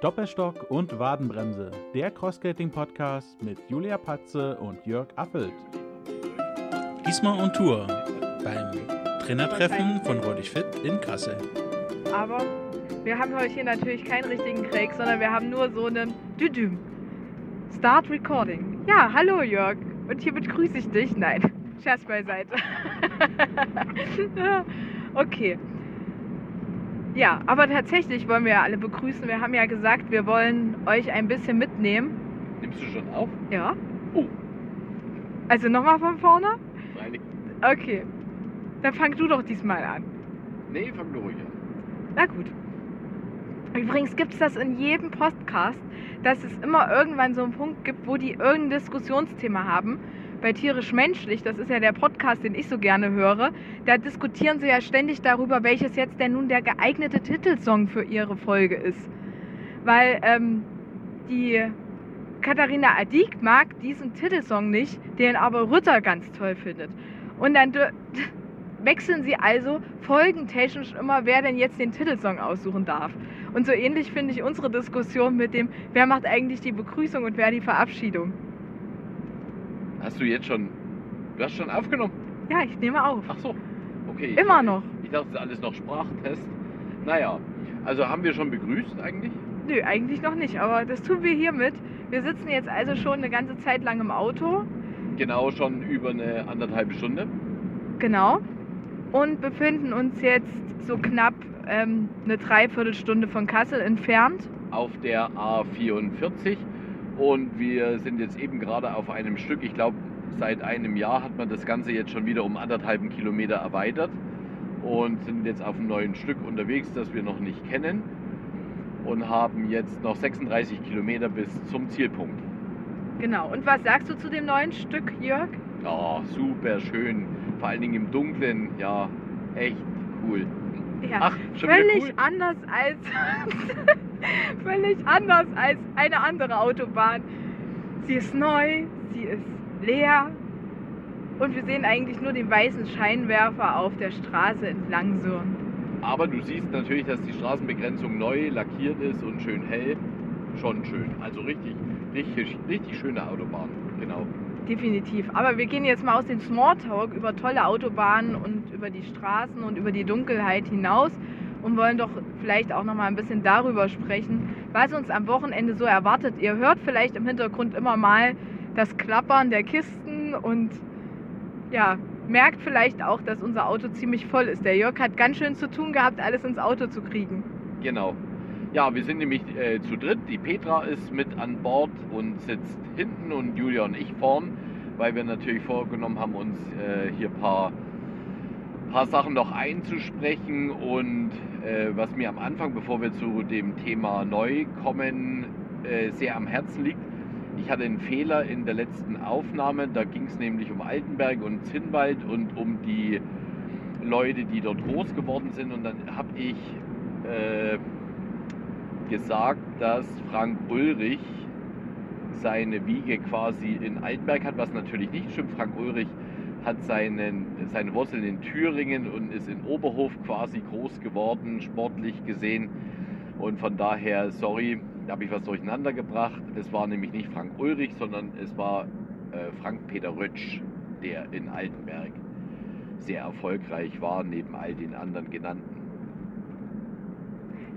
Doppelstock und Wadenbremse, der Crossskating-Podcast mit Julia Patze und Jörg Appelt. Diesmal on Tour beim Trainertreffen von Räudig Fit in Kassel. Aber wir haben heute hier natürlich keinen richtigen Craig, sondern wir haben nur so einen Düdüm. Start Recording. Ja, hallo Jörg. Und hiermit grüße ich dich. Nein, Scherz beiseite. okay. Ja, aber tatsächlich wollen wir ja alle begrüßen. Wir haben ja gesagt, wir wollen euch ein bisschen mitnehmen. Nimmst du schon auf? Ja. Oh, Also nochmal von vorne? freilich. Okay. Dann fang du doch diesmal an. Nee, fang du ruhig an. Na gut. Übrigens gibt es das in jedem Podcast, dass es immer irgendwann so einen Punkt gibt, wo die irgendein Diskussionsthema haben. Bei Tierisch Menschlich, das ist ja der Podcast, den ich so gerne höre, da diskutieren sie ja ständig darüber, welches jetzt denn nun der geeignete Titelsong für ihre Folge ist. Weil ähm, die Katharina Adik mag diesen Titelsong nicht, den aber Rütter ganz toll findet. Und dann wechseln sie also folgentechnisch immer, wer denn jetzt den Titelsong aussuchen darf. Und so ähnlich finde ich unsere Diskussion mit dem, wer macht eigentlich die Begrüßung und wer die Verabschiedung. Hast du jetzt schon. Du hast schon aufgenommen? Ja, ich nehme auf. Ach so. Okay. ich- Immer noch. Ich dachte, das ist alles noch Sprachtest. Naja, also haben wir schon begrüßt eigentlich? Nö, eigentlich noch nicht, aber das tun wir hiermit. Wir sitzen jetzt also schon eine ganze Zeit lang im Auto. Genau, schon über eine anderthalbe Stunde. Genau. Und befinden uns jetzt so knapp ähm, eine Dreiviertelstunde von Kassel entfernt. auf der A44 und wir sind jetzt eben gerade auf einem Stück, ich glaube seit einem Jahr hat man das Ganze jetzt schon wieder um anderthalben Kilometer erweitert und sind jetzt auf einem neuen Stück unterwegs, das wir noch nicht kennen und haben jetzt noch 36 Kilometer bis zum Zielpunkt. Genau. Und was sagst du zu dem neuen Stück, Jörg? Oh, super schön, vor allen Dingen im Dunkeln, ja, echt cool. Ja, Ach, völlig cool. anders als völlig anders als eine andere Autobahn. Sie ist neu, sie ist leer und wir sehen eigentlich nur den weißen Scheinwerfer auf der Straße entlang surren. Aber du siehst natürlich, dass die Straßenbegrenzung neu lackiert ist und schön hell. Schon schön. Also richtig, richtig, richtig schöne Autobahn. Genau. Definitiv. Aber wir gehen jetzt mal aus dem Smalltalk über tolle Autobahnen und über die Straßen und über die Dunkelheit hinaus und wollen doch vielleicht auch noch mal ein bisschen darüber sprechen, was uns am Wochenende so erwartet. Ihr hört vielleicht im Hintergrund immer mal das Klappern der Kisten und ja, merkt vielleicht auch, dass unser Auto ziemlich voll ist. Der Jörg hat ganz schön zu tun gehabt, alles ins Auto zu kriegen. Genau. Ja, wir sind nämlich äh, zu dritt. Die Petra ist mit an Bord und sitzt hinten und Julia und ich vorn, weil wir natürlich vorgenommen haben, uns äh, hier ein paar, paar Sachen noch einzusprechen. Und äh, was mir am Anfang, bevor wir zu dem Thema neu kommen, äh, sehr am Herzen liegt, ich hatte einen Fehler in der letzten Aufnahme. Da ging es nämlich um Altenberg und Zinnwald und um die Leute, die dort groß geworden sind. Und dann habe ich äh, gesagt, dass Frank Ulrich seine Wiege quasi in Altenberg hat, was natürlich nicht stimmt. Frank Ulrich hat seinen, seine Wurzeln in Thüringen und ist in Oberhof quasi groß geworden, sportlich gesehen. Und von daher, sorry, da habe ich was durcheinander gebracht. Es war nämlich nicht Frank Ulrich, sondern es war äh, Frank Peter Rötsch, der in Altenberg sehr erfolgreich war, neben all den anderen genannten.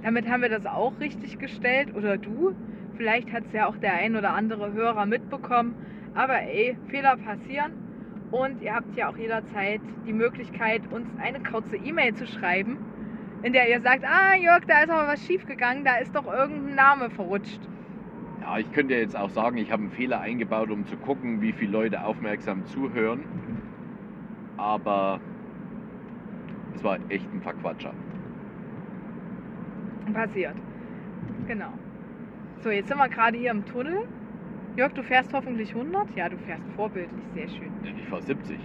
Damit haben wir das auch richtig gestellt oder du. Vielleicht hat es ja auch der ein oder andere Hörer mitbekommen. Aber ey, Fehler passieren. Und ihr habt ja auch jederzeit die Möglichkeit, uns eine kurze E-Mail zu schreiben, in der ihr sagt, ah Jörg, da ist aber was schiefgegangen, da ist doch irgendein Name verrutscht. Ja, ich könnte jetzt auch sagen, ich habe einen Fehler eingebaut, um zu gucken, wie viele Leute aufmerksam zuhören. Aber es war echt ein Verquatscher. Passiert. Genau. So, jetzt sind wir gerade hier im Tunnel. Jörg, du fährst hoffentlich 100? Ja, du fährst vorbildlich, sehr schön. Ich war 70.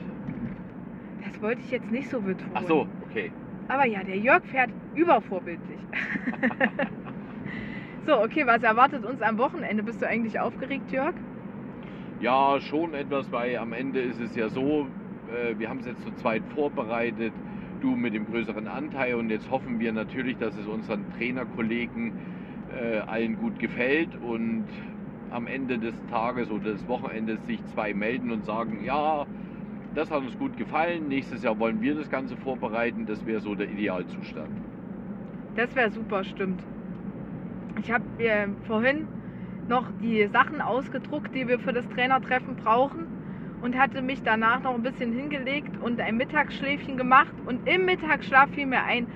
Das wollte ich jetzt nicht so betonen. Ach so, okay. Aber ja, der Jörg fährt übervorbildlich. so, okay, was erwartet uns am Wochenende? Bist du eigentlich aufgeregt, Jörg? Ja, schon etwas, weil am Ende ist es ja so, äh, wir haben es jetzt zu zweit vorbereitet, du mit dem größeren Anteil und jetzt hoffen wir natürlich, dass es unseren Trainerkollegen äh, allen gut gefällt und am Ende des Tages oder des Wochenendes sich zwei melden und sagen, ja, das hat uns gut gefallen, nächstes Jahr wollen wir das Ganze vorbereiten, das wäre so der Idealzustand. Das wäre super, stimmt. Ich habe mir vorhin noch die Sachen ausgedruckt, die wir für das Trainertreffen brauchen und hatte mich danach noch ein bisschen hingelegt und ein Mittagsschläfchen gemacht und im Mittagsschlaf fiel mir ein,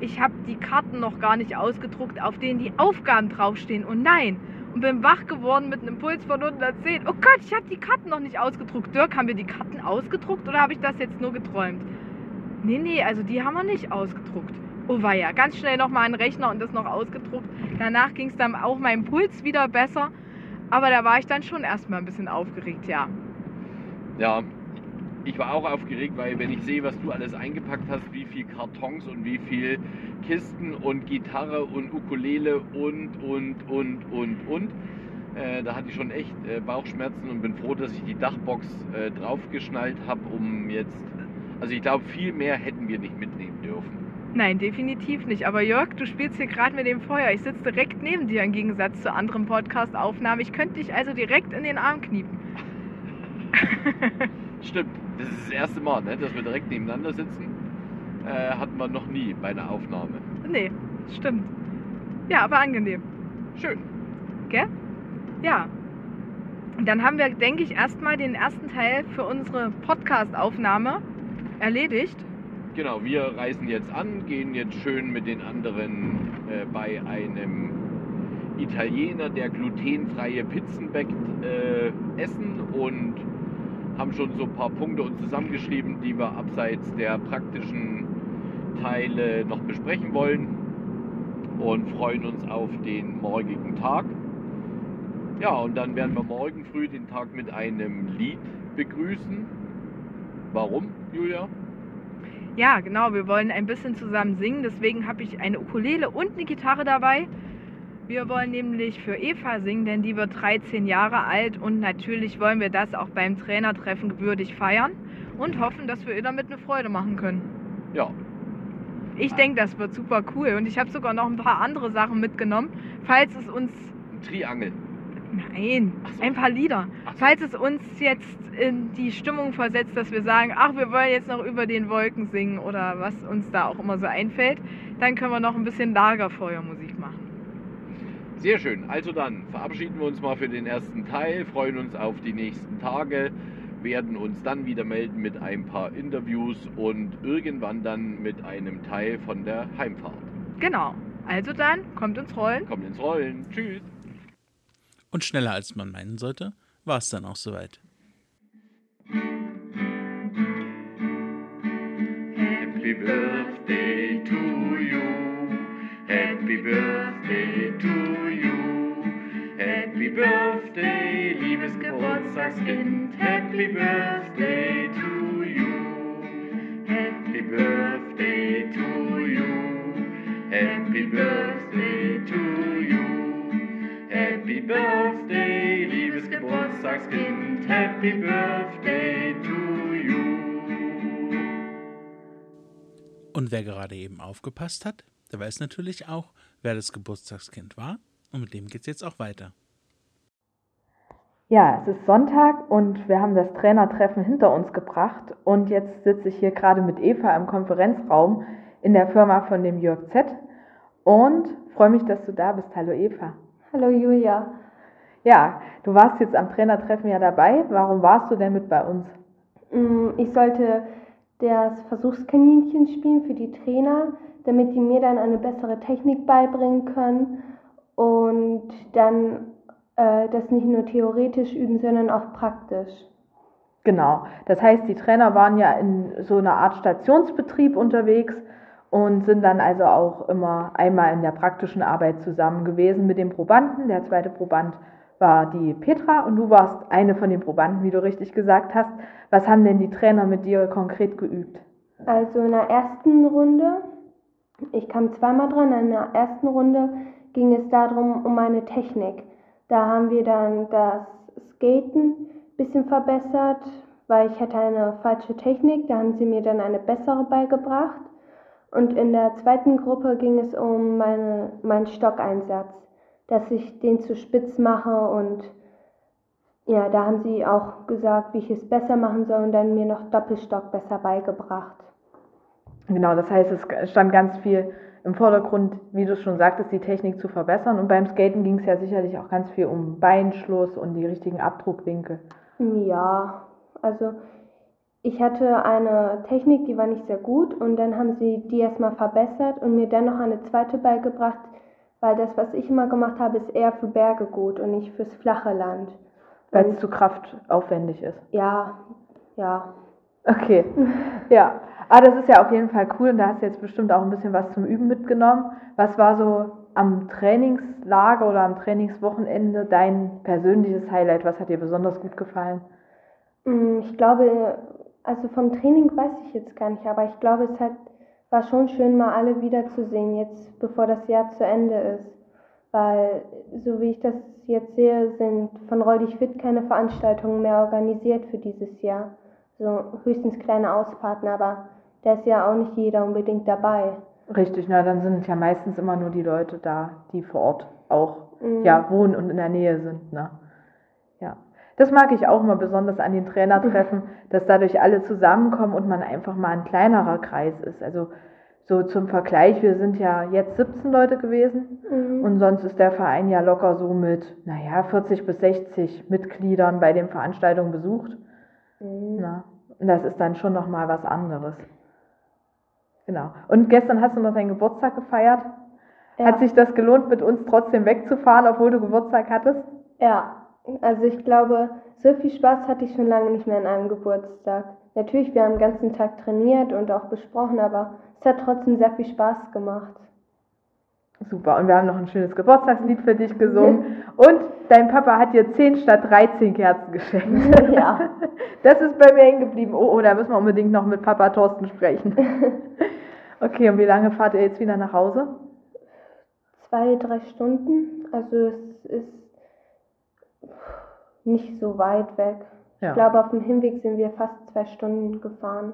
ich habe die Karten noch gar nicht ausgedruckt, auf denen die Aufgaben draufstehen. Und nein, und bin wach geworden mit einem Puls von 110. Oh Gott, ich habe die Karten noch nicht ausgedruckt. Dirk, haben wir die Karten ausgedruckt oder habe ich das jetzt nur geträumt? Nee, nee, also die haben wir nicht ausgedruckt. Oh ja, ganz schnell nochmal einen Rechner und das noch ausgedruckt. Danach ging es dann auch meinem Puls wieder besser. Aber da war ich dann schon erstmal ein bisschen aufgeregt, ja. Ja, ich war auch aufgeregt, weil wenn ich sehe, was du alles eingepackt hast, wie viel Kartons und wie viel Kisten und Gitarre und Ukulele und, und, und, und, und, äh, da hatte ich schon echt äh, Bauchschmerzen und bin froh, dass ich die Dachbox äh, draufgeschnallt habe, um jetzt, also ich glaube, viel mehr hätten wir nicht mitnehmen dürfen. Nein, definitiv nicht. Aber Jörg, du spielst hier gerade mit dem Feuer. Ich sitze direkt neben dir im Gegensatz zu anderen Podcast-Aufnahmen. Ich könnte dich also direkt in den Arm kniepen. Stimmt, das ist das erste Mal, ne, dass wir direkt nebeneinander sitzen. Äh, hatten wir noch nie bei einer Aufnahme. Nee, stimmt. Ja, aber angenehm. Schön. Gell? Ja. Und dann haben wir, denke ich, erstmal den ersten Teil für unsere Podcast-Aufnahme erledigt. Genau, wir reisen jetzt an, gehen jetzt schön mit den anderen äh, bei einem Italiener, der glutenfreie Pizzen backt, äh, essen und haben schon so ein paar Punkte uns zusammengeschrieben, die wir abseits der praktischen Teile noch besprechen wollen und freuen uns auf den morgigen Tag. Ja, und dann werden wir morgen früh den Tag mit einem Lied begrüßen. Warum, Julia? Ja, genau, wir wollen ein bisschen zusammen singen, deswegen habe ich eine Ukulele und eine Gitarre dabei. Wir wollen nämlich für Eva singen, denn die wird 13 Jahre alt und natürlich wollen wir das auch beim Trainertreffen würdig feiern und hoffen, dass wir ihr damit eine Freude machen können. Ja. Ich denke, das wird super cool und ich habe sogar noch ein paar andere Sachen mitgenommen, falls es uns... Ein Triangel. Nein, so. ein paar Lieder. So. Falls es uns jetzt in die Stimmung versetzt, dass wir sagen, ach, wir wollen jetzt noch über den Wolken singen oder was uns da auch immer so einfällt, dann können wir noch ein bisschen Lagerfeuermusik. Sehr schön. Also dann verabschieden wir uns mal für den ersten Teil, freuen uns auf die nächsten Tage, werden uns dann wieder melden mit ein paar Interviews und irgendwann dann mit einem Teil von der Heimfahrt. Genau. Also dann, kommt ins Rollen. Kommt ins Rollen. Tschüss. Und schneller als man meinen sollte, war es dann auch soweit. Happy Birthday to you. Happy Birthday to you. Birthday, liebes Geburtstagskind. Happy Birthday to you. Happy Birthday to you. Happy Birthday to you. Happy Birthday, liebes Geburtstagskind. Happy Birthday to you. Und wer gerade eben aufgepasst hat, der weiß natürlich auch, wer das Geburtstagskind war. Und mit dem geht's jetzt auch weiter. Ja, es ist Sonntag und wir haben das Trainertreffen hinter uns gebracht. Und jetzt sitze ich hier gerade mit Eva im Konferenzraum in der Firma von dem Jörg Z. Und freue mich, dass du da bist. Hallo Eva. Hallo Julia. Ja, du warst jetzt am Trainertreffen ja dabei. Warum warst du denn mit bei uns? Mm, Ich sollte das Versuchskaninchen spielen für die Trainer, damit die mir dann eine bessere Technik beibringen können und dann äh, das nicht nur theoretisch üben, sondern auch praktisch. Genau. Das heißt, die Trainer waren ja in so einer Art Stationsbetrieb unterwegs und sind dann also auch immer einmal in der praktischen Arbeit zusammen gewesen mit dem Probanden. Der zweite Proband war die Petra und du warst eine von den Probanden, wie du richtig gesagt hast. Was haben denn die Trainer mit dir konkret geübt? Also in der ersten Runde, ich kam zweimal dran, in der ersten Runde ging es darum, um meine Technik. Da haben wir dann das Skaten ein bisschen verbessert, weil ich hatte eine falsche Technik. Da haben sie mir dann eine bessere beigebracht. Und in der zweiten Gruppe ging es um meine, meinen Stockeinsatz. dass ich den zu spitz mache und ja, da haben sie auch gesagt, wie ich es besser machen soll und dann mir noch Doppelstock besser beigebracht. Genau, das heißt, es stand ganz viel im Vordergrund, wie du schon sagtest, die Technik zu verbessern. Und beim Skaten ging es ja sicherlich auch ganz viel um Beinschluss und die richtigen Abdruckwinkel. Ja, also ich hatte eine Technik, die war nicht sehr gut und dann haben sie die erstmal verbessert und mir dann noch eine zweite beigebracht, weil das, was ich immer gemacht habe, ist eher für Berge gut und nicht fürs flache Land. Weil es zu kraftaufwendig ist. Ja, ja. Okay, ja. Aber das ist ja auf jeden Fall cool und da hast du jetzt bestimmt auch ein bisschen was zum Üben mitgenommen. Was war so am Trainingslager oder am Trainingswochenende dein persönliches Highlight? Was hat dir besonders gut gefallen? Mm, ich glaube, also vom Training weiß ich jetzt gar nicht, aber ich glaube, es hat, war schon schön, mal alle wiederzusehen, jetzt bevor das Jahr zu Ende ist. Weil, so wie ich das jetzt sehe, sind von Roll dich fit keine Veranstaltungen mehr organisiert für dieses Jahr. So höchstens kleine Ausfahrten, aber da ist ja auch nicht jeder unbedingt dabei. Richtig, na dann sind ja meistens immer nur die Leute da, die vor Ort auch mhm. ja, wohnen und in der Nähe sind. Ne? Ja. Das mag ich auch immer besonders an den Trainertreffen, dass dadurch alle zusammenkommen und man einfach mal ein kleinerer Kreis ist. Also so zum Vergleich, wir sind ja jetzt 17 Leute gewesen mhm. und sonst ist der Verein ja locker so mit, naja, 40 bis 60 Mitgliedern bei den Veranstaltungen besucht. Mhm. Na, und das ist dann schon nochmal was anderes. Genau. Und gestern hast du noch deinen Geburtstag gefeiert. Ja. Hat sich das gelohnt, mit uns trotzdem wegzufahren, obwohl du Geburtstag hattest? Ja, also ich glaube, so viel Spaß hatte ich schon lange nicht mehr an einem Geburtstag. Natürlich, wir haben den ganzen Tag trainiert und auch besprochen, aber es hat trotzdem sehr viel Spaß gemacht. Super, und wir haben noch ein schönes Geburtstagslied für dich gesungen. Und dein Papa hat dir 10 statt 13 Kerzen geschenkt. Ja. Das ist bei mir hängen geblieben. Oh, oh, da müssen wir unbedingt noch mit Papa Thorsten sprechen. Okay, und wie lange fahrt ihr jetzt wieder nach Hause? Zwei, drei Stunden. Also es ist nicht so weit weg. Ja. Ich glaube, auf dem Hinweg sind wir fast zwei Stunden gefahren.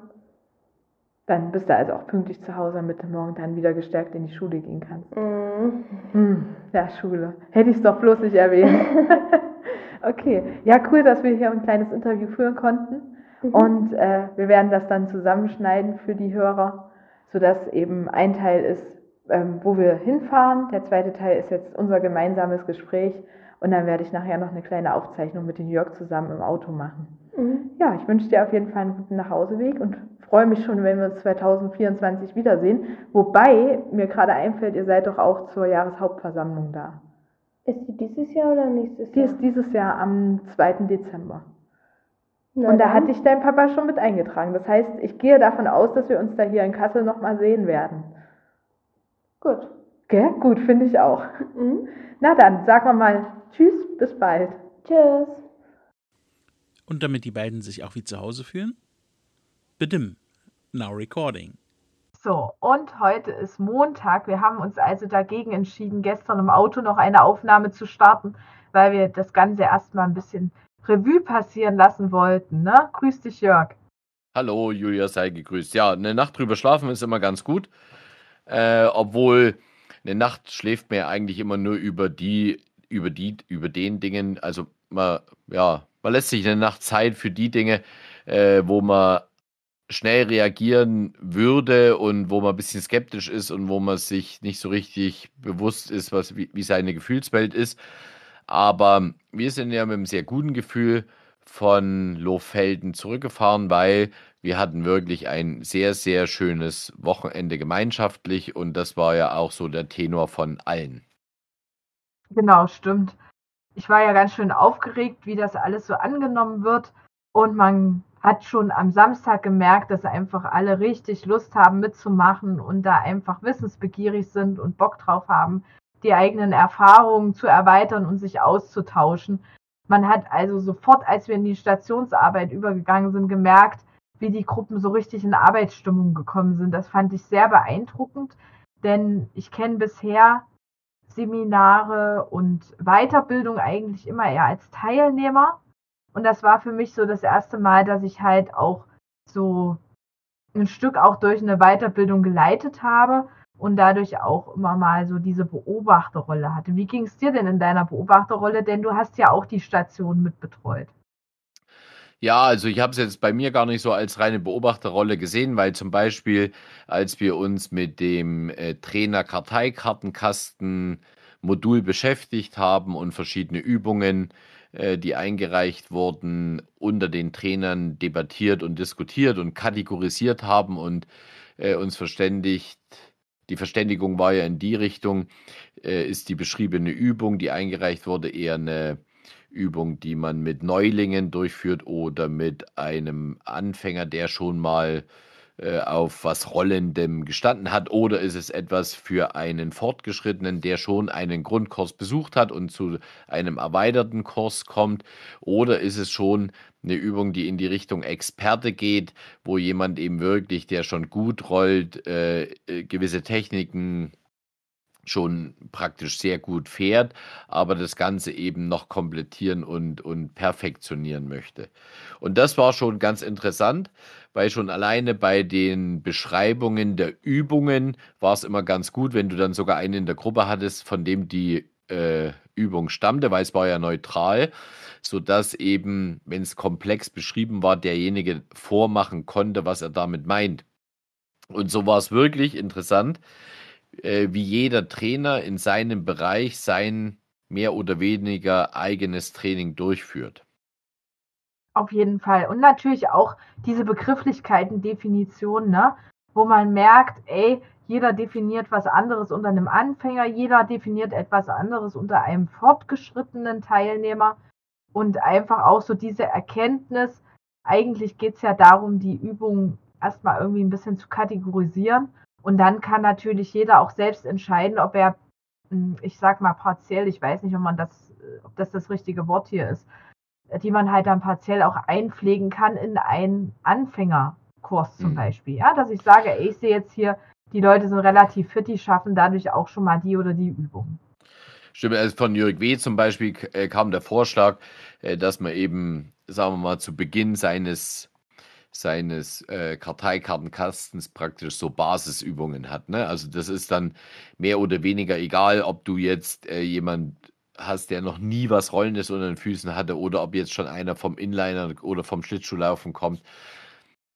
Dann bist du also auch pünktlich zu Hause, damit du morgen dann wieder gestärkt in die Schule gehen kannst. Mhm. Hm, ja, Schule. Hätte ich es doch bloß nicht erwähnt. okay. Ja, cool, dass wir hier ein kleines Interview führen konnten. Mhm. Und äh, wir werden das dann zusammenschneiden für die Hörer, sodass eben ein Teil ist, ähm, wo wir hinfahren. Der zweite Teil ist jetzt unser gemeinsames Gespräch. Und dann werde ich nachher noch eine kleine Aufzeichnung mit den Jörg zusammen im Auto machen. Mhm. Ja, ich wünsche dir auf jeden Fall einen guten Nachhauseweg und freue mich schon, wenn wir uns 2024 wiedersehen. Wobei mir gerade einfällt, ihr seid doch auch zur Jahreshauptversammlung da. Ist die dieses Jahr oder nächstes Jahr? Die ist dieses Jahr am 2. Dezember. Na und da hatte ich dein Papa schon mit eingetragen. Das heißt, ich gehe davon aus, dass wir uns da hier in Kassel nochmal sehen werden. Gut. Gell? Gut, finde ich auch. Mhm. Na dann, sagen wir mal Tschüss, bis bald. Tschüss. Und damit die beiden sich auch wie zu Hause fühlen? Bidim. Now recording. So, und heute ist Montag. Wir haben uns also dagegen entschieden, gestern im Auto noch eine Aufnahme zu starten, weil wir das Ganze erstmal ein bisschen Revue passieren lassen wollten. Ne? Grüß dich, Jörg. Hallo, Julia, sei gegrüßt. Ja, eine Nacht drüber schlafen ist immer ganz gut. Äh, obwohl eine Nacht schläft man ja eigentlich immer nur über die, über die, über den Dingen, also man, ja, man lässt sich eine Nacht Zeit für die Dinge, äh, wo man schnell reagieren würde und wo man ein bisschen skeptisch ist und wo man sich nicht so richtig bewusst ist, was, wie, wie seine Gefühlswelt ist. Aber wir sind ja mit einem sehr guten Gefühl von Lohfelden zurückgefahren, weil wir hatten wirklich ein sehr, sehr schönes Wochenende gemeinschaftlich und das war ja auch so der Tenor von allen. Genau, stimmt. Ich war ja ganz schön aufgeregt, wie das alles so angenommen wird und man hat schon am Samstag gemerkt, dass einfach alle richtig Lust haben mitzumachen und da einfach wissensbegierig sind und Bock drauf haben, die eigenen Erfahrungen zu erweitern und sich auszutauschen. Man hat also sofort, als wir in die Stationsarbeit übergegangen sind, gemerkt, wie die Gruppen so richtig in Arbeitsstimmung gekommen sind. Das fand ich sehr beeindruckend, denn ich kenne bisher Seminare und Weiterbildung eigentlich immer eher als Teilnehmer und das war für mich so das erste Mal, dass ich halt auch so ein Stück auch durch eine Weiterbildung geleitet habe. und dadurch auch immer mal so diese Beobachterrolle hatte. Wie ging es dir denn in deiner Beobachterrolle? Denn du hast ja auch die Station mitbetreut. Ja, also ich habe es jetzt bei mir gar nicht so als reine Beobachterrolle gesehen, weil zum Beispiel, als wir uns mit dem äh, Trainer-Karteikartenkasten Modul beschäftigt haben und verschiedene Übungen, äh, die eingereicht wurden, unter den Trainern debattiert und diskutiert und kategorisiert haben und äh, uns verständigt. Die Verständigung war ja in die Richtung, äh, ist die beschriebene Übung, die eingereicht wurde, eher eine Übung, die man mit Neulingen durchführt oder mit einem Anfänger, der schon mal äh, auf was Rollendem gestanden hat? Oder ist es etwas für einen Fortgeschrittenen, der schon einen Grundkurs besucht hat und zu einem erweiterten Kurs kommt? Oder ist es schon eine Übung, die in die Richtung Experte geht, wo jemand eben wirklich, der schon gut rollt, äh, äh gewisse Techniken schon praktisch sehr gut fährt, aber das Ganze eben noch komplettieren und, und perfektionieren möchte. Und das war schon ganz interessant, weil schon alleine bei den Beschreibungen der Übungen war es immer ganz gut, wenn du dann sogar einen in der Gruppe hattest, von dem die äh, Übung stammte, weil es war ja neutral, sodass eben, wenn es komplex beschrieben war, derjenige vormachen konnte, was er damit meint. Und so war es wirklich interessant, äh, wie jeder Trainer in seinem Bereich sein mehr oder weniger eigenes Training durchführt. Auf jeden Fall. Und natürlich auch diese Begrifflichkeiten, Definitionen, ne? wo man merkt, ey, jeder definiert was anderes unter einem Anfänger, jeder definiert etwas anderes unter einem fortgeschrittenen Teilnehmer und einfach auch so diese Erkenntnis, eigentlich geht es ja darum, die Übung erstmal irgendwie ein bisschen zu kategorisieren und dann kann natürlich jeder auch selbst entscheiden, ob er, hm, ich sag mal partiell, ich weiß nicht, ob man das, äh, ob das das richtige Wort hier ist, die man halt dann partiell auch einpflegen kann in einen Anfängerkurs zum mhm. Beispiel. Ja, dass ich sage, ey, ich sehe jetzt hier, die Leute sind relativ fit, die schaffen dadurch auch schon mal die oder die Übung. Stimmt, also von Jörg W. zum Beispiel äh, kam der Vorschlag, äh, dass man eben, sagen wir mal, zu Beginn seines seines äh, Karteikartenkastens praktisch so Basisübungen hat. Ne? Also das ist dann mehr oder weniger egal, ob du jetzt äh, jemand hast, der noch nie was Rollendes unter den Füßen hatte oder ob jetzt schon einer vom Inliner oder vom Schlittschuhlaufen kommt,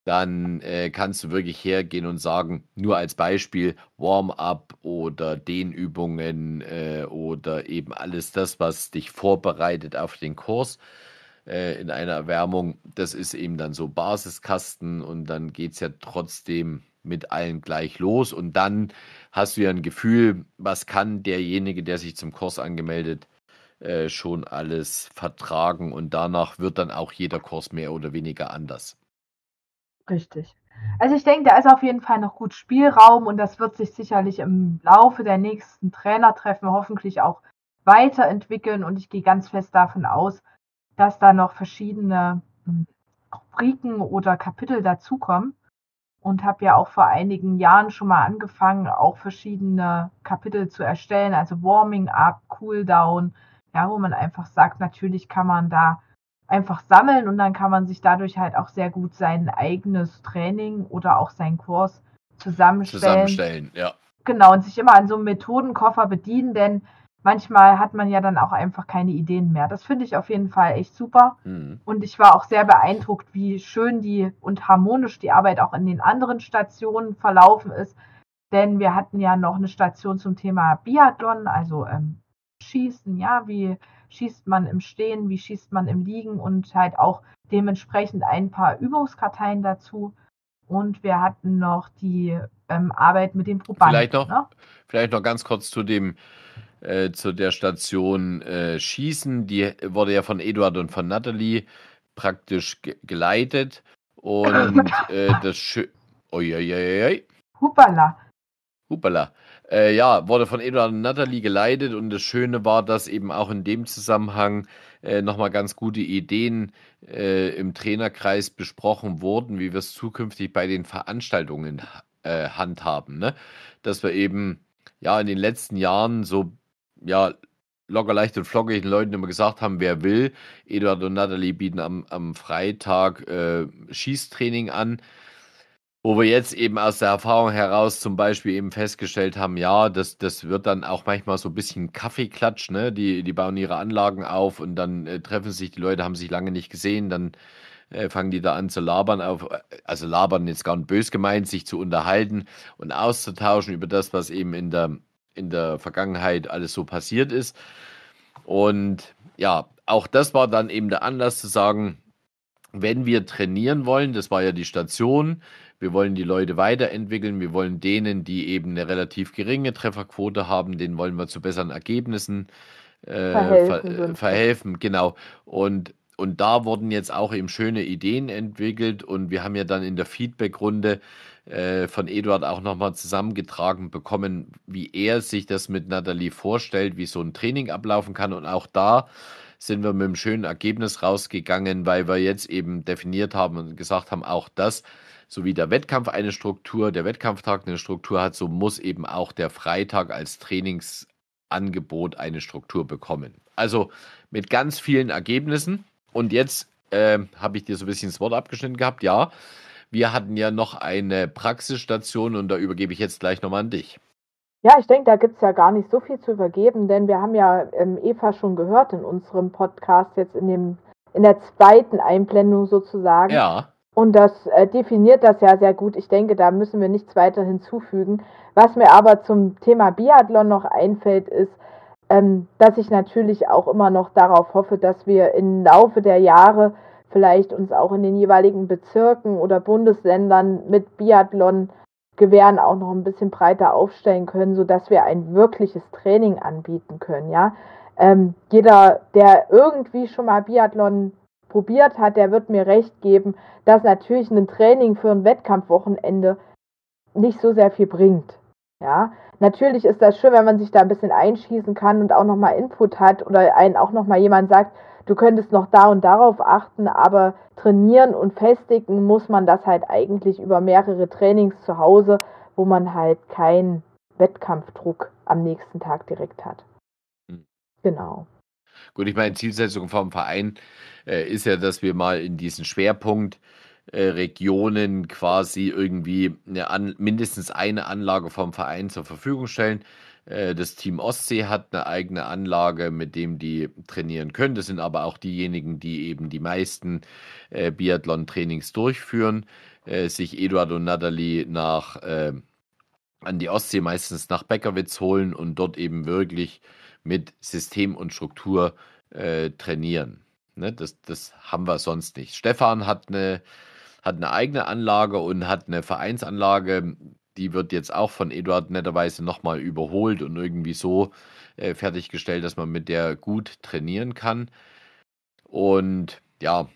dann äh, kannst du wirklich hergehen und sagen, nur als Beispiel Warm-up oder Dehnübungen äh, oder eben alles das, was dich vorbereitet auf den Kurs äh, in einer Erwärmung. Das ist eben dann so Basiskasten und dann geht es ja trotzdem mit allen gleich los und dann hast du ja ein Gefühl, was kann derjenige, der sich zum Kurs angemeldet, äh, schon alles vertragen und danach wird dann auch jeder Kurs mehr oder weniger anders. Richtig. Also ich denke, da ist auf jeden Fall noch gut Spielraum und das wird sich sicherlich im Laufe der nächsten Trainertreffen hoffentlich auch weiterentwickeln und ich gehe ganz fest davon aus, dass da noch verschiedene hm, Rubriken oder Kapitel dazukommen und habe ja auch vor einigen Jahren schon mal angefangen, auch verschiedene Kapitel zu erstellen, also Warming Up, Cool Down, ja, wo man einfach sagt, natürlich kann man da einfach sammeln und dann kann man sich dadurch halt auch sehr gut sein eigenes Training oder auch seinen Kurs zusammenstellen. Zusammenstellen, ja. Genau, und sich immer an so einem Methodenkoffer bedienen, denn manchmal hat man ja dann auch einfach keine Ideen mehr. Das finde ich auf jeden Fall echt super. Mhm. Und ich war auch sehr beeindruckt, wie schön die und harmonisch die Arbeit auch in den anderen Stationen verlaufen ist. Denn wir hatten ja noch eine Station zum Thema Biathlon, also ähm, Schießen, ja, wie schießt man im Stehen, wie schießt man im Liegen und halt auch dementsprechend ein paar Übungskarteien dazu. Und wir hatten noch die ähm, Arbeit mit den Probanden. Vielleicht noch, ne? vielleicht noch ganz kurz zu dem äh, zu der Station äh, Schießen. Die wurde ja von Eduard und von Natalie praktisch ge geleitet. Und äh, das Schö Uiuiui. Hupala. Hupala. Äh, ja, wurde von Eduard und Natalie geleitet und das Schöne war, dass eben auch in dem Zusammenhang äh, nochmal ganz gute Ideen äh, im Trainerkreis besprochen wurden, wie wir es zukünftig bei den Veranstaltungen äh, handhaben. Ne? Dass wir eben ja in den letzten Jahren so ja, locker leicht und flockig den Leuten immer gesagt haben, wer will. Eduard und Natalie bieten am, am Freitag äh, Schießtraining an. wo wir jetzt eben aus der Erfahrung heraus zum Beispiel eben festgestellt haben, ja, das, das wird dann auch manchmal so ein bisschen Kaffeeklatsch, ne? Die, die bauen ihre Anlagen auf und dann äh, treffen sich die Leute, haben sich lange nicht gesehen, dann äh, fangen die da an zu labern, auf, also labern jetzt gar nicht bös gemeint, sich zu unterhalten und auszutauschen über das, was eben in der, in der Vergangenheit alles so passiert ist. Und ja, auch das war dann eben der Anlass zu sagen, wenn wir trainieren wollen, das war ja die Station, wir wollen die Leute weiterentwickeln, wir wollen denen, die eben eine relativ geringe Trefferquote haben, denen wollen wir zu besseren Ergebnissen äh, verhelfen, ver verhelfen, genau. Und und da wurden jetzt auch eben schöne Ideen entwickelt und wir haben ja dann in der Feedback-Runde äh, von Eduard auch nochmal zusammengetragen bekommen, wie er sich das mit Nathalie vorstellt, wie so ein Training ablaufen kann. Und auch da sind wir mit einem schönen Ergebnis rausgegangen, weil wir jetzt eben definiert haben und gesagt haben, auch das, so wie der Wettkampf eine Struktur, der Wettkampftag eine Struktur hat, so muss eben auch der Freitag als Trainingsangebot eine Struktur bekommen. Also mit ganz vielen Ergebnissen. Und jetzt äh, habe ich dir so ein bisschen das Wort abgeschnitten gehabt. Ja, wir hatten ja noch eine Praxisstation und da übergebe ich jetzt gleich nochmal an dich. Ja, ich denke, da gibt es ja gar nicht so viel zu übergeben, denn wir haben ja ähm, Eva schon gehört in unserem Podcast, jetzt in, dem, in der zweiten Einblendung sozusagen. Ja. Und das äh, definiert das ja sehr gut. Ich denke, da müssen wir nichts weiter hinzufügen. Was mir aber zum Thema Biathlon noch einfällt, ist, ähm, dass ich natürlich auch immer noch darauf hoffe, dass wir im Laufe der Jahre vielleicht uns auch in den jeweiligen Bezirken oder Bundesländern mit Biathlon Gewehren auch noch ein bisschen breiter aufstellen können, sodass wir ein wirkliches Training anbieten können. Ja? Ähm, jeder, der irgendwie schon mal Biathlon probiert hat, der wird mir recht geben, dass natürlich ein Training für ein Wettkampfwochenende nicht so sehr viel bringt. Ja, natürlich ist das schön, wenn man sich da ein bisschen einschießen kann und auch nochmal Input hat oder einen auch nochmal jemand sagt, du könntest noch da und darauf achten, aber trainieren und festigen muss man das halt eigentlich über mehrere Trainings zu Hause, wo man halt keinen Wettkampfdruck am nächsten Tag direkt hat. Hm. Genau. Gut, ich meine, Zielsetzung vom Verein äh, ist ja, dass wir mal in diesen Schwerpunkt äh, Regionen quasi irgendwie eine an, mindestens eine Anlage vom Verein zur Verfügung stellen. Äh, das Team Ostsee hat eine eigene Anlage, mit dem die trainieren können. Das sind aber auch diejenigen, die eben die meisten äh, Biathlon-Trainings durchführen. Äh, sich Eduard und Nathalie nach äh, an die Ostsee, meistens nach Beckerwitz holen und dort eben wirklich mit System und Struktur äh, trainieren. Ne, das, das haben wir sonst nicht. Stefan hat eine hat eine eigene Anlage und hat eine Vereinsanlage. Die wird jetzt auch von Eduard netterweise nochmal überholt und irgendwie so äh, fertiggestellt, dass man mit der gut trainieren kann. Und ja,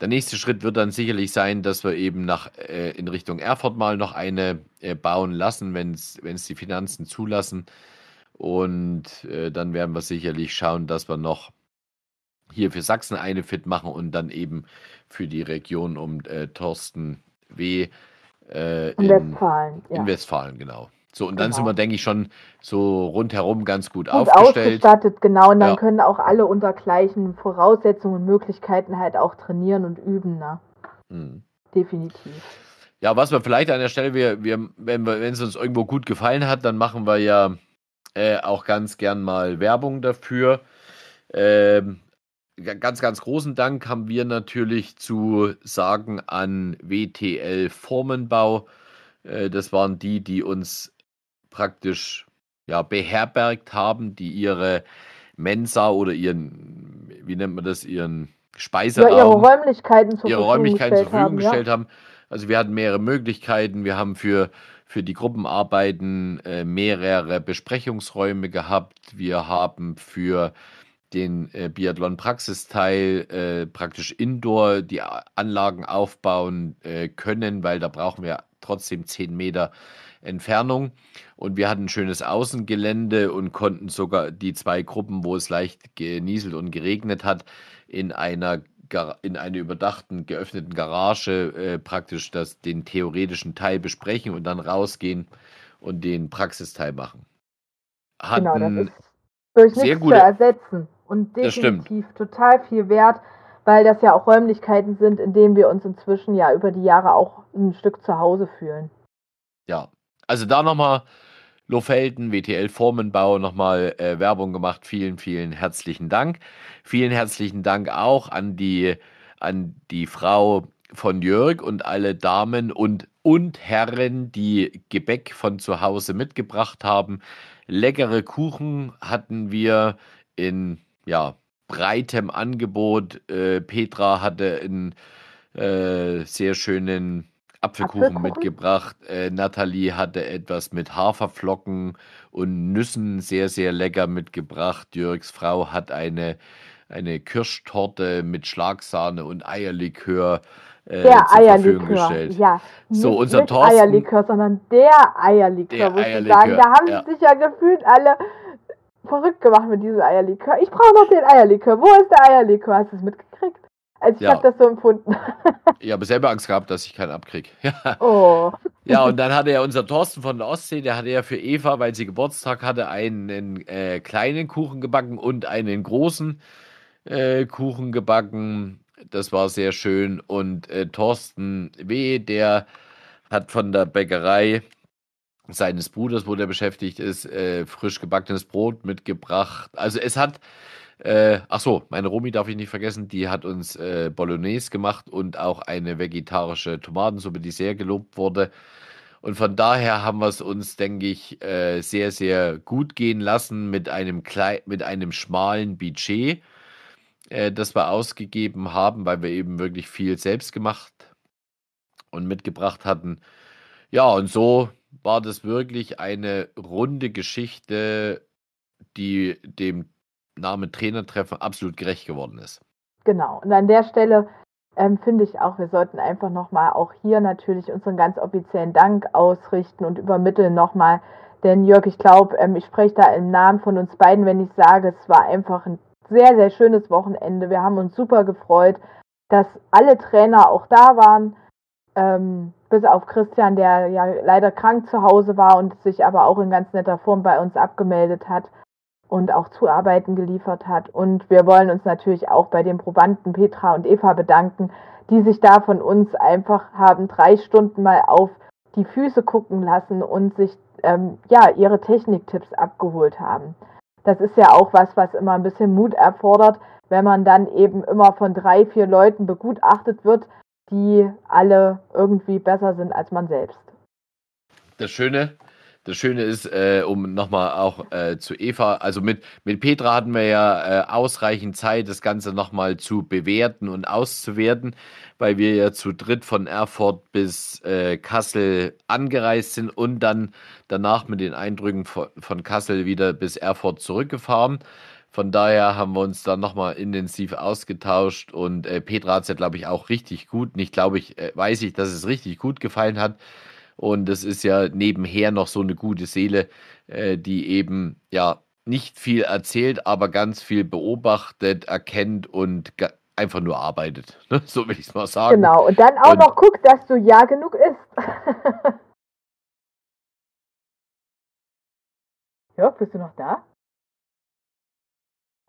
der nächste Schritt wird dann sicherlich sein, dass wir eben nach, äh, in Richtung Erfurt mal noch eine äh, bauen lassen, wenn es die Finanzen zulassen. Und äh, dann werden wir sicherlich schauen, dass wir noch hier für Sachsen eine fit machen und dann eben für die Region um äh, Thorsten W. Äh, in, in, Westfalen. Ja. In Westfalen, genau. So, und genau. dann sind wir, denke ich, schon so rundherum ganz gut, gut aufgestellt. ausgestattet, genau. Und dann ja. können auch alle unter gleichen Voraussetzungen und Möglichkeiten halt auch trainieren und üben. Ne? Hm. Definitiv. Ja, was wir vielleicht an der Stelle, wir, wir, wenn, wir, wenn es uns irgendwo gut gefallen hat, dann machen wir ja äh, auch ganz gern mal Werbung dafür. Ähm, ganz, ganz großen Dank haben wir natürlich zu sagen an WTL Formenbau. Äh, das waren die, die uns praktisch ja, beherbergt haben, die ihre Mensa oder ihren, wie nennt man das, ihren Speiseraum, ja, ihre Räumlichkeiten zur ihre Verfügung, Räumlichkeiten gestellt, zur Verfügung haben, gestellt ja. haben. Also wir hatten mehrere Möglichkeiten. Wir haben für, für die Gruppenarbeiten äh, mehrere Besprechungsräume gehabt. Wir haben für den äh, Biathlon-Praxisteil äh, praktisch indoor die Anlagen aufbauen äh, können, weil da brauchen wir trotzdem 10 Meter Entfernung. Und wir hatten ein schönes Außengelände und konnten sogar die zwei Gruppen, wo es leicht genieselt und geregnet hat, in einer in einer überdachten, geöffneten Garage äh, praktisch das, den theoretischen Teil besprechen und dann rausgehen und den Praxisteil machen. Hatten genau, das ist durch nichts zu ersetzen und definitiv total viel wert, weil das ja auch Räumlichkeiten sind, in denen wir uns inzwischen ja über die Jahre auch ein Stück zu Hause fühlen. Ja, also da nochmal Lofelden, WTL Formenbau nochmal äh, Werbung gemacht. Vielen, vielen herzlichen Dank. Vielen herzlichen Dank auch an die, an die Frau von Jörg und alle Damen und, und Herren, die Gebäck von zu Hause mitgebracht haben. Leckere Kuchen hatten wir in ja, breitem Angebot. Äh, Petra hatte einen äh, sehr schönen Apfelkuchen, Apfelkuchen? mitgebracht. Äh, Nathalie hatte etwas mit Haferflocken und Nüssen sehr, sehr lecker mitgebracht. Jörgs Frau hat eine, eine Kirschtorte mit Schlagsahne und Eierlikör äh, der zur Eierlikör, Verfügung gestellt. Ja, so, nicht, unser nicht Thorsten, Eierlikör, sondern der Eierlikör, der muss Eierlikör, ich sagen. Da haben ja. sich ja gefühlt alle verrückt gemacht mit diesem Eierlikör. Ich brauche noch den Eierlikör. Wo ist der Eierlikör? Hast du es mitgekriegt? Also ich ja. habe das so empfunden. ich habe selber Angst gehabt, dass ich keinen abkriege. Ja. Oh. ja, und dann hatte ja unser Thorsten von der Ostsee, der hatte ja für Eva, weil sie Geburtstag hatte, einen äh, kleinen Kuchen gebacken und einen großen äh, Kuchen gebacken. Das war sehr schön. Und äh, Thorsten W., der hat von der Bäckerei seines Bruders, wo der beschäftigt ist, äh, frisch gebackenes Brot mitgebracht. Also es hat, äh, ach so, meine Romi darf ich nicht vergessen, die hat uns äh, Bolognese gemacht und auch eine vegetarische Tomatensuppe, die sehr gelobt wurde. Und von daher haben wir es uns, denke ich, äh, sehr, sehr gut gehen lassen mit einem, klei mit einem schmalen Budget, äh, das wir ausgegeben haben, weil wir eben wirklich viel selbst gemacht und mitgebracht hatten. Ja, und so war das wirklich eine runde Geschichte, die dem Namen Trainertreffen absolut gerecht geworden ist. Genau. Und an der Stelle ähm, finde ich auch, wir sollten einfach nochmal auch hier natürlich unseren ganz offiziellen Dank ausrichten und übermitteln nochmal. Denn Jörg, ich glaube, ähm, ich spreche da im Namen von uns beiden, wenn ich sage, es war einfach ein sehr, sehr schönes Wochenende. Wir haben uns super gefreut, dass alle Trainer auch da waren. Ähm, bis auf Christian, der ja leider krank zu Hause war und sich aber auch in ganz netter Form bei uns abgemeldet hat und auch Zuarbeiten geliefert hat. Und wir wollen uns natürlich auch bei den Probanden Petra und Eva bedanken, die sich da von uns einfach haben drei Stunden mal auf die Füße gucken lassen und sich ähm, ja ihre Techniktipps abgeholt haben. Das ist ja auch was, was immer ein bisschen Mut erfordert, wenn man dann eben immer von drei, vier Leuten begutachtet wird, die alle irgendwie besser sind als man selbst. Das Schöne, das Schöne ist, äh, um nochmal auch äh, zu Eva, also mit, mit Petra hatten wir ja äh, ausreichend Zeit, das Ganze nochmal zu bewerten und auszuwerten, weil wir ja zu dritt von Erfurt bis äh, Kassel angereist sind und dann danach mit den Eindrücken von, von Kassel wieder bis Erfurt zurückgefahren. Von daher haben wir uns dann nochmal intensiv ausgetauscht und äh, Petra hat es ja, glaube ich, auch richtig gut. Nicht glaube ich, äh, weiß ich, dass es richtig gut gefallen hat. Und es ist ja nebenher noch so eine gute Seele, äh, die eben ja nicht viel erzählt, aber ganz viel beobachtet, erkennt und einfach nur arbeitet. Ne? So will ich es mal sagen. Genau, und dann auch und, noch guckt, dass du ja genug isst. Jörg, bist du noch da?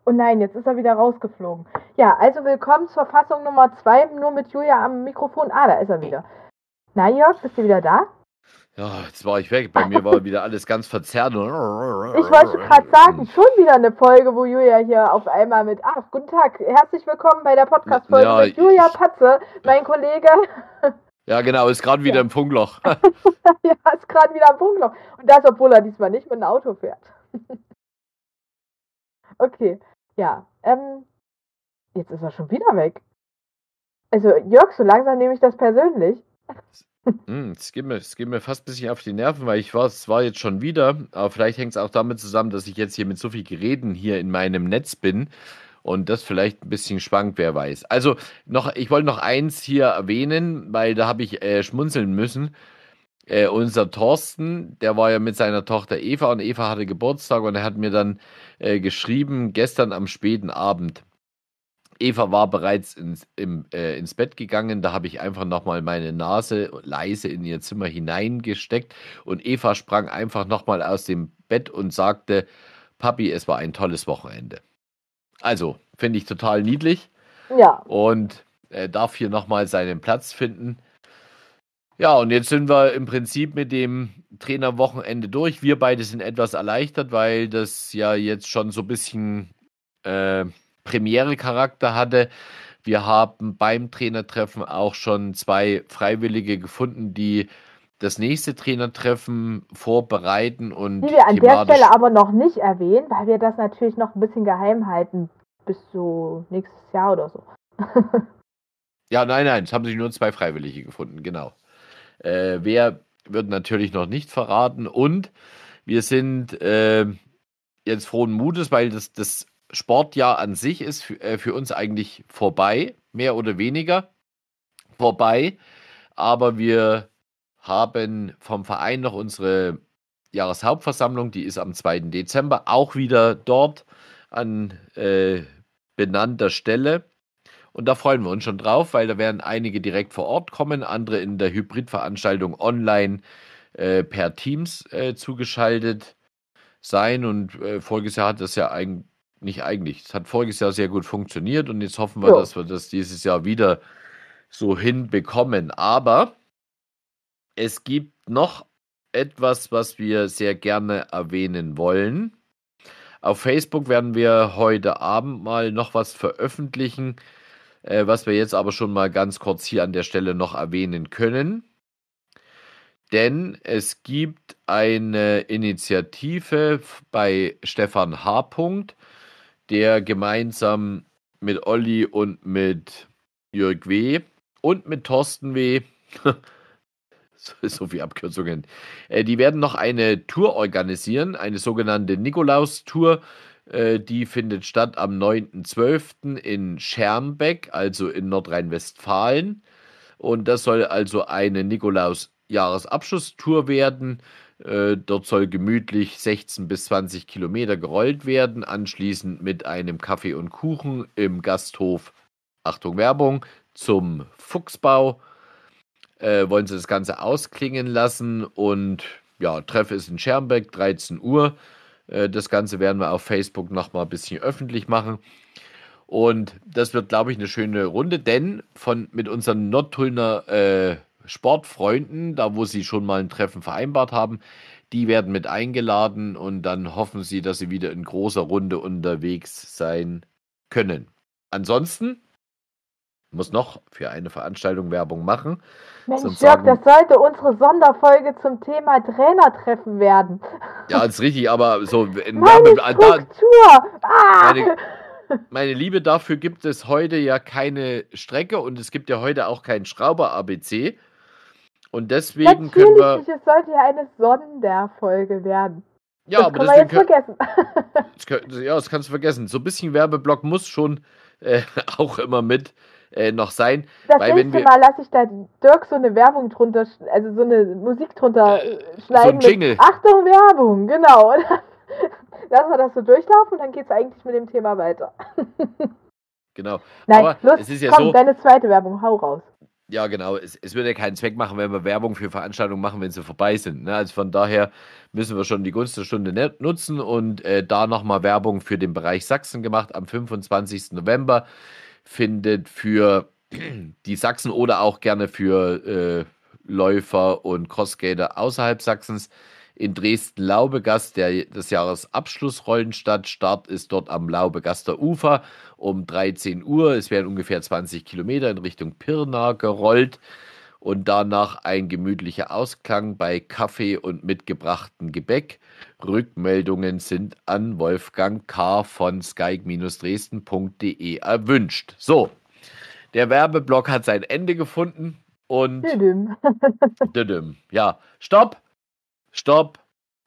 Oh nein, jetzt ist er wieder rausgeflogen. Ja, also willkommen zur Fassung Nummer 2, nur mit Julia am Mikrofon. Ah, da ist er wieder. Na, Jörg, bist du wieder da? Ja, jetzt war ich weg. Bei mir war wieder alles ganz verzerrt. Ich wollte gerade sagen, schon wieder eine Folge, wo Julia hier auf einmal mit. Ach, guten Tag. Herzlich willkommen bei der Podcast-Folge ja, mit Julia Patze, mein Kollege. Ja, genau, ist gerade wieder im Funkloch. ja, ist gerade wieder im Funkloch. Und das, obwohl er diesmal nicht mit dem Auto fährt. okay. Ja, ähm, jetzt ist er schon wieder weg. Also, Jörg, so langsam nehme ich das persönlich. Hm, es geht, mir, geht mir fast ein bisschen auf die Nerven, weil ich war, es war jetzt schon wieder, aber vielleicht hängt es auch damit zusammen, dass ich jetzt hier mit so viel Geräten hier in meinem Netz bin und das vielleicht ein bisschen schwankt, wer weiß. Also noch, ich wollte noch eins hier erwähnen, weil da habe ich äh, schmunzeln müssen. Äh, unser Thorsten, der war ja mit seiner Tochter Eva und Eva hatte Geburtstag und er hat mir dann äh, geschrieben, gestern am späten Abend. Eva war bereits ins, im, äh, ins Bett gegangen, da habe ich einfach nochmal meine Nase leise in ihr Zimmer hineingesteckt und Eva sprang einfach nochmal aus dem Bett und sagte, Papi, es war ein tolles Wochenende. Also, finde ich total niedlich. Ja. Und äh, darf hier nochmal seinen Platz finden. Ja, und jetzt sind wir im Prinzip mit dem Trainerwochenende durch. Wir beide sind etwas erleichtert, weil das ja jetzt schon so ein bisschen äh, Premiere-Charakter hatte. Wir haben beim Trainertreffen auch schon zwei Freiwillige gefunden, die das nächste Trainertreffen vorbereiten und die wir an der Stelle aber noch nicht erwähnen, weil wir das natürlich noch ein bisschen geheim halten bis so nächstes Jahr oder so. ja, nein, nein, es haben sich nur zwei Freiwillige gefunden, genau. Äh, wer wird natürlich noch nicht verraten und wir sind äh, jetzt frohen Mutes, weil das, das Sportjahr an sich ist für, äh, für uns eigentlich vorbei, mehr oder weniger vorbei, aber wir haben vom Verein noch unsere Jahreshauptversammlung, die ist am 2. Dezember, auch wieder dort an äh, benannter Stelle. Und da freuen wir uns schon drauf, weil da werden einige direkt vor Ort kommen, andere in der Hybridveranstaltung online äh, per Teams äh, zugeschaltet sein. Und äh, voriges Jahr hat das ja eigentlich, nicht eigentlich, es hat voriges Jahr sehr gut funktioniert und jetzt hoffen wir, ja. dass wir das dieses Jahr wieder so hinbekommen. Aber es gibt noch etwas, was wir sehr gerne erwähnen wollen. Auf Facebook werden wir heute Abend mal noch was veröffentlichen, äh, was wir jetzt aber schon mal ganz kurz hier an der Stelle noch erwähnen können. Denn es gibt eine Initiative bei Stefan H. der gemeinsam mit Olli und mit Jörg W. und mit Thorsten W. so viele Abkürzungen. Äh, die werden noch eine Tour organisieren, eine sogenannte Nikolaus-Tour. Äh, die findet statt am 9.12. in Schermbeck, also in Nordrhein-Westfalen. Und das soll also eine Nikolaus-Jahresabschlusstour werden. Äh, dort soll gemütlich 16 bis 20 Kilometer gerollt werden, anschließend mit einem Kaffee und Kuchen im Gasthof, Achtung Werbung, zum Fuchsbau äh, wollen sie das Ganze ausklingen lassen und ja, Treff ist in Schermbeck, 13 Uhr. Äh, das Ganze werden wir auf Facebook nochmal ein bisschen öffentlich machen. Und das wird, glaube ich, eine schöne Runde, denn von, mit unseren Nordtullner äh, Sportfreunden, da wo sie schon mal ein Treffen vereinbart haben, die werden mit eingeladen und dann hoffen sie, dass sie wieder in großer Runde unterwegs sein können. Ansonsten muss noch für eine Veranstaltung Werbung machen. Mensch, Jörg, das sollte unsere Sonderfolge zum Thema Trainertreffen werden. Ja, ist richtig, aber so in meine Struktur. Ah! Meine, meine, Liebe, dafür gibt es heute ja keine Strecke und es gibt ja heute auch kein Schrauber-ABC. Und deswegen Natürlich, können wir. Es sollte ja eine Sonderfolge werden. Ja, das aber. Man jetzt vergessen. Das, ja, das kannst du vergessen. So ein bisschen Werbeblock muss schon äh, auch immer mit äh, noch sein. Das weil nächste wir, Mal lasse ich da Dirk so eine Werbung drunter, also so eine Musik drunter äh, schneiden. So ein Jingle. Mit, Achtung, Werbung, genau. lassen wir das so durchlaufen und dann geht es eigentlich mit dem Thema weiter. genau. Nein, Aber los, es ist ja komm, so, deine zweite Werbung, hau raus. Ja, genau. Es, es würde ja keinen Zweck machen, wenn wir Werbung für Veranstaltungen machen, wenn sie vorbei sind. Ne? Also von daher müssen wir schon die Gunst der Stunde nutzen und äh, da nochmal Werbung für den Bereich Sachsen gemacht am 25. November findet für die Sachsen oder auch gerne für äh, Läufer und Crossskater außerhalb Sachsens in Dresden-Laubegast der, des Jahresabschlussrollen statt. Start ist dort am Laubegaster Ufer um 13 Uhr. Es werden ungefähr 20 Kilometer in Richtung Pirna gerollt und danach ein gemütlicher Ausklang bei Kaffee und mitgebrachtem Gebäck. Rückmeldungen sind an Wolfgang K. von skype-dresden.de erwünscht. So, der Werbeblock hat sein Ende gefunden und. Düdüm. Düdüm. Ja, stopp, stopp,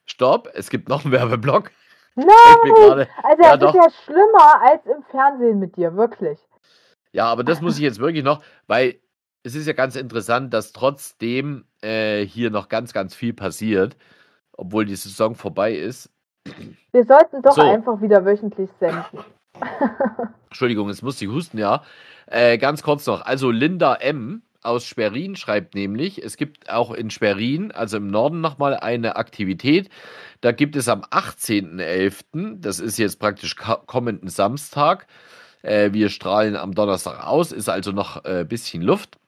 stopp. Es gibt noch einen Werbeblock. Nein! Also, ja, das ist ja schlimmer als im Fernsehen mit dir, wirklich. Ja, aber das muss ich jetzt wirklich noch, weil es ist ja ganz interessant, dass trotzdem äh, hier noch ganz, ganz viel passiert obwohl die Saison vorbei ist. Wir sollten doch so. einfach wieder wöchentlich senden. Entschuldigung, jetzt musste ich husten, ja. Äh, ganz kurz noch. Also Linda M. aus Sperrin schreibt nämlich, es gibt auch in Sperrin, also im Norden, nochmal eine Aktivität. Da gibt es am 18.11., das ist jetzt praktisch kommenden Samstag, Äh, wir strahlen am Donnerstag aus, ist also noch ein äh, bisschen Luft.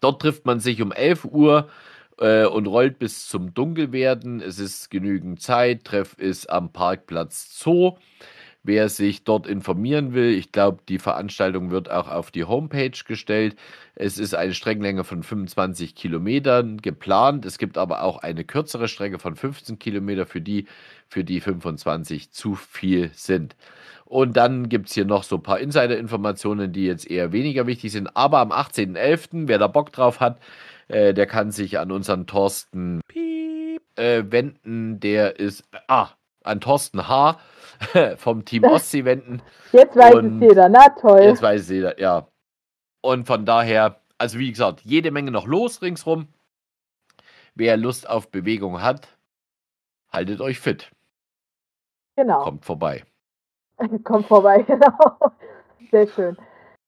Dort trifft man sich um 11 Uhr äh, und rollt bis zum Dunkelwerden. Es ist genügend Zeit. Treff ist am Parkplatz Zoo. Wer sich dort informieren will, ich glaube, die Veranstaltung wird auch auf die Homepage gestellt. Es ist eine Streckenlänge von 25 Kilometern geplant. Es gibt aber auch eine kürzere Strecke von 15 Kilometern, für die, für die 25 zu viel sind. Und dann gibt es hier noch so ein paar Insider-Informationen, die jetzt eher weniger wichtig sind. Aber am 18.11., wer da Bock drauf hat, äh, der kann sich an unseren Thorsten äh, wenden. Der ist, ah, an Thorsten H. vom Team Ostsee wenden. Jetzt weiß Und es jeder, na toll. Jetzt weiß es jeder, ja. Und von daher, also wie gesagt, jede Menge noch los ringsrum. Wer Lust auf Bewegung hat, haltet euch fit. Genau. Kommt vorbei. Kommt vorbei, genau. Sehr schön.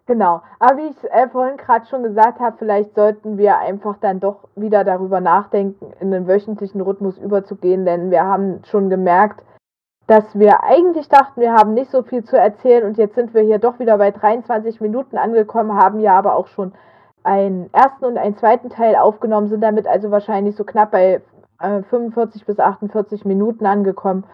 Genau. Aber wie ich äh, vorhin gerade schon gesagt habe, vielleicht sollten wir einfach dann doch wieder darüber nachdenken, in den wöchentlichen Rhythmus überzugehen, denn wir haben schon gemerkt, dass wir eigentlich dachten, wir haben nicht so viel zu erzählen und jetzt sind wir hier doch wieder bei 23 Minuten angekommen, haben ja aber auch schon einen ersten und einen zweiten Teil aufgenommen, sind damit also wahrscheinlich so knapp bei äh, 45 bis 48 Minuten angekommen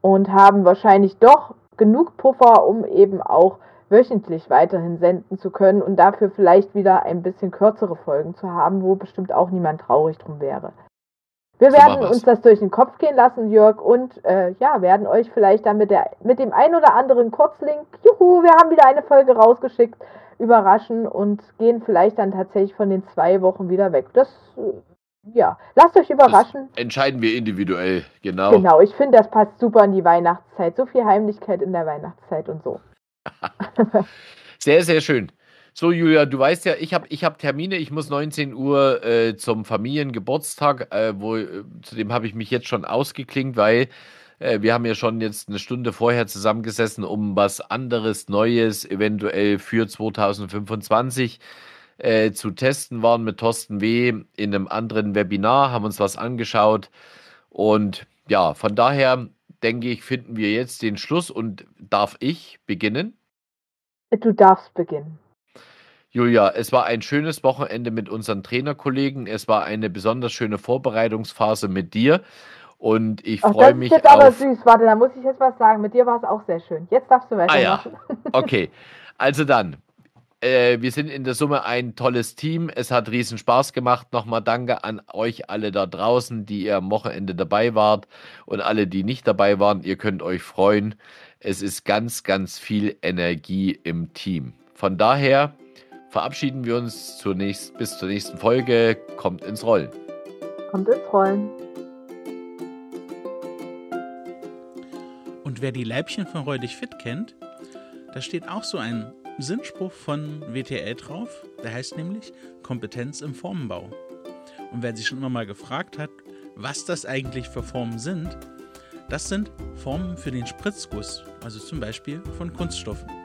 und haben wahrscheinlich doch genug Puffer, um eben auch wöchentlich weiterhin senden zu können und dafür vielleicht wieder ein bisschen kürzere Folgen zu haben, wo bestimmt auch niemand traurig drum wäre. Wir so werden uns das durch den Kopf gehen lassen, Jörg, und äh, ja, werden euch vielleicht dann mit, der, mit dem ein oder anderen Kurzlink, juhu, wir haben wieder eine Folge rausgeschickt, überraschen und gehen vielleicht dann tatsächlich von den zwei Wochen wieder weg. Das, äh, ja, lasst euch überraschen. Das entscheiden wir individuell, genau. Genau, ich finde, das passt super in die Weihnachtszeit. So viel Heimlichkeit in der Weihnachtszeit und so. sehr, sehr schön. So, Julia, du weißt ja, ich habe ich hab Termine. Ich muss 19 Uhr äh, zum Familiengeburtstag, äh, wo, äh, zu dem habe ich mich jetzt schon ausgeklingt, weil äh, wir haben ja schon jetzt eine Stunde vorher zusammengesessen, um was anderes, Neues, eventuell für 2025 äh, zu testen, waren mit Thorsten W. in einem anderen Webinar, haben uns was angeschaut. Und ja, von daher denke ich, finden wir jetzt den Schluss und darf ich beginnen? Du darfst beginnen. Julia, es war ein schönes Wochenende mit unseren Trainerkollegen. Es war eine besonders schöne Vorbereitungsphase mit dir. Und ich freue mich. Das ist jetzt aber süß. Warte, da muss ich jetzt was sagen. Mit dir war es auch sehr schön. Jetzt darfst du weitermachen. Ah, ja. Okay. Also dann. Äh, wir sind in der Summe ein tolles Team. Es hat riesen Spaß gemacht. Nochmal danke an euch alle da draußen, die ihr am Wochenende dabei wart und alle, die nicht dabei waren. Ihr könnt euch freuen. Es ist ganz, ganz viel Energie im Team. Von daher verabschieden wir uns zur nächst, bis zur nächsten Folge. Kommt ins Rollen. Kommt ins Rollen. Und wer die Leibchen von Räudig Fit kennt, da steht auch so ein Sinnspruch von WTL drauf. Der heißt nämlich Kompetenz im Formenbau. Und wer sich schon immer mal gefragt hat, was das eigentlich für Formen sind, das sind Formen für den Spritzguss, also zum Beispiel von Kunststoffen.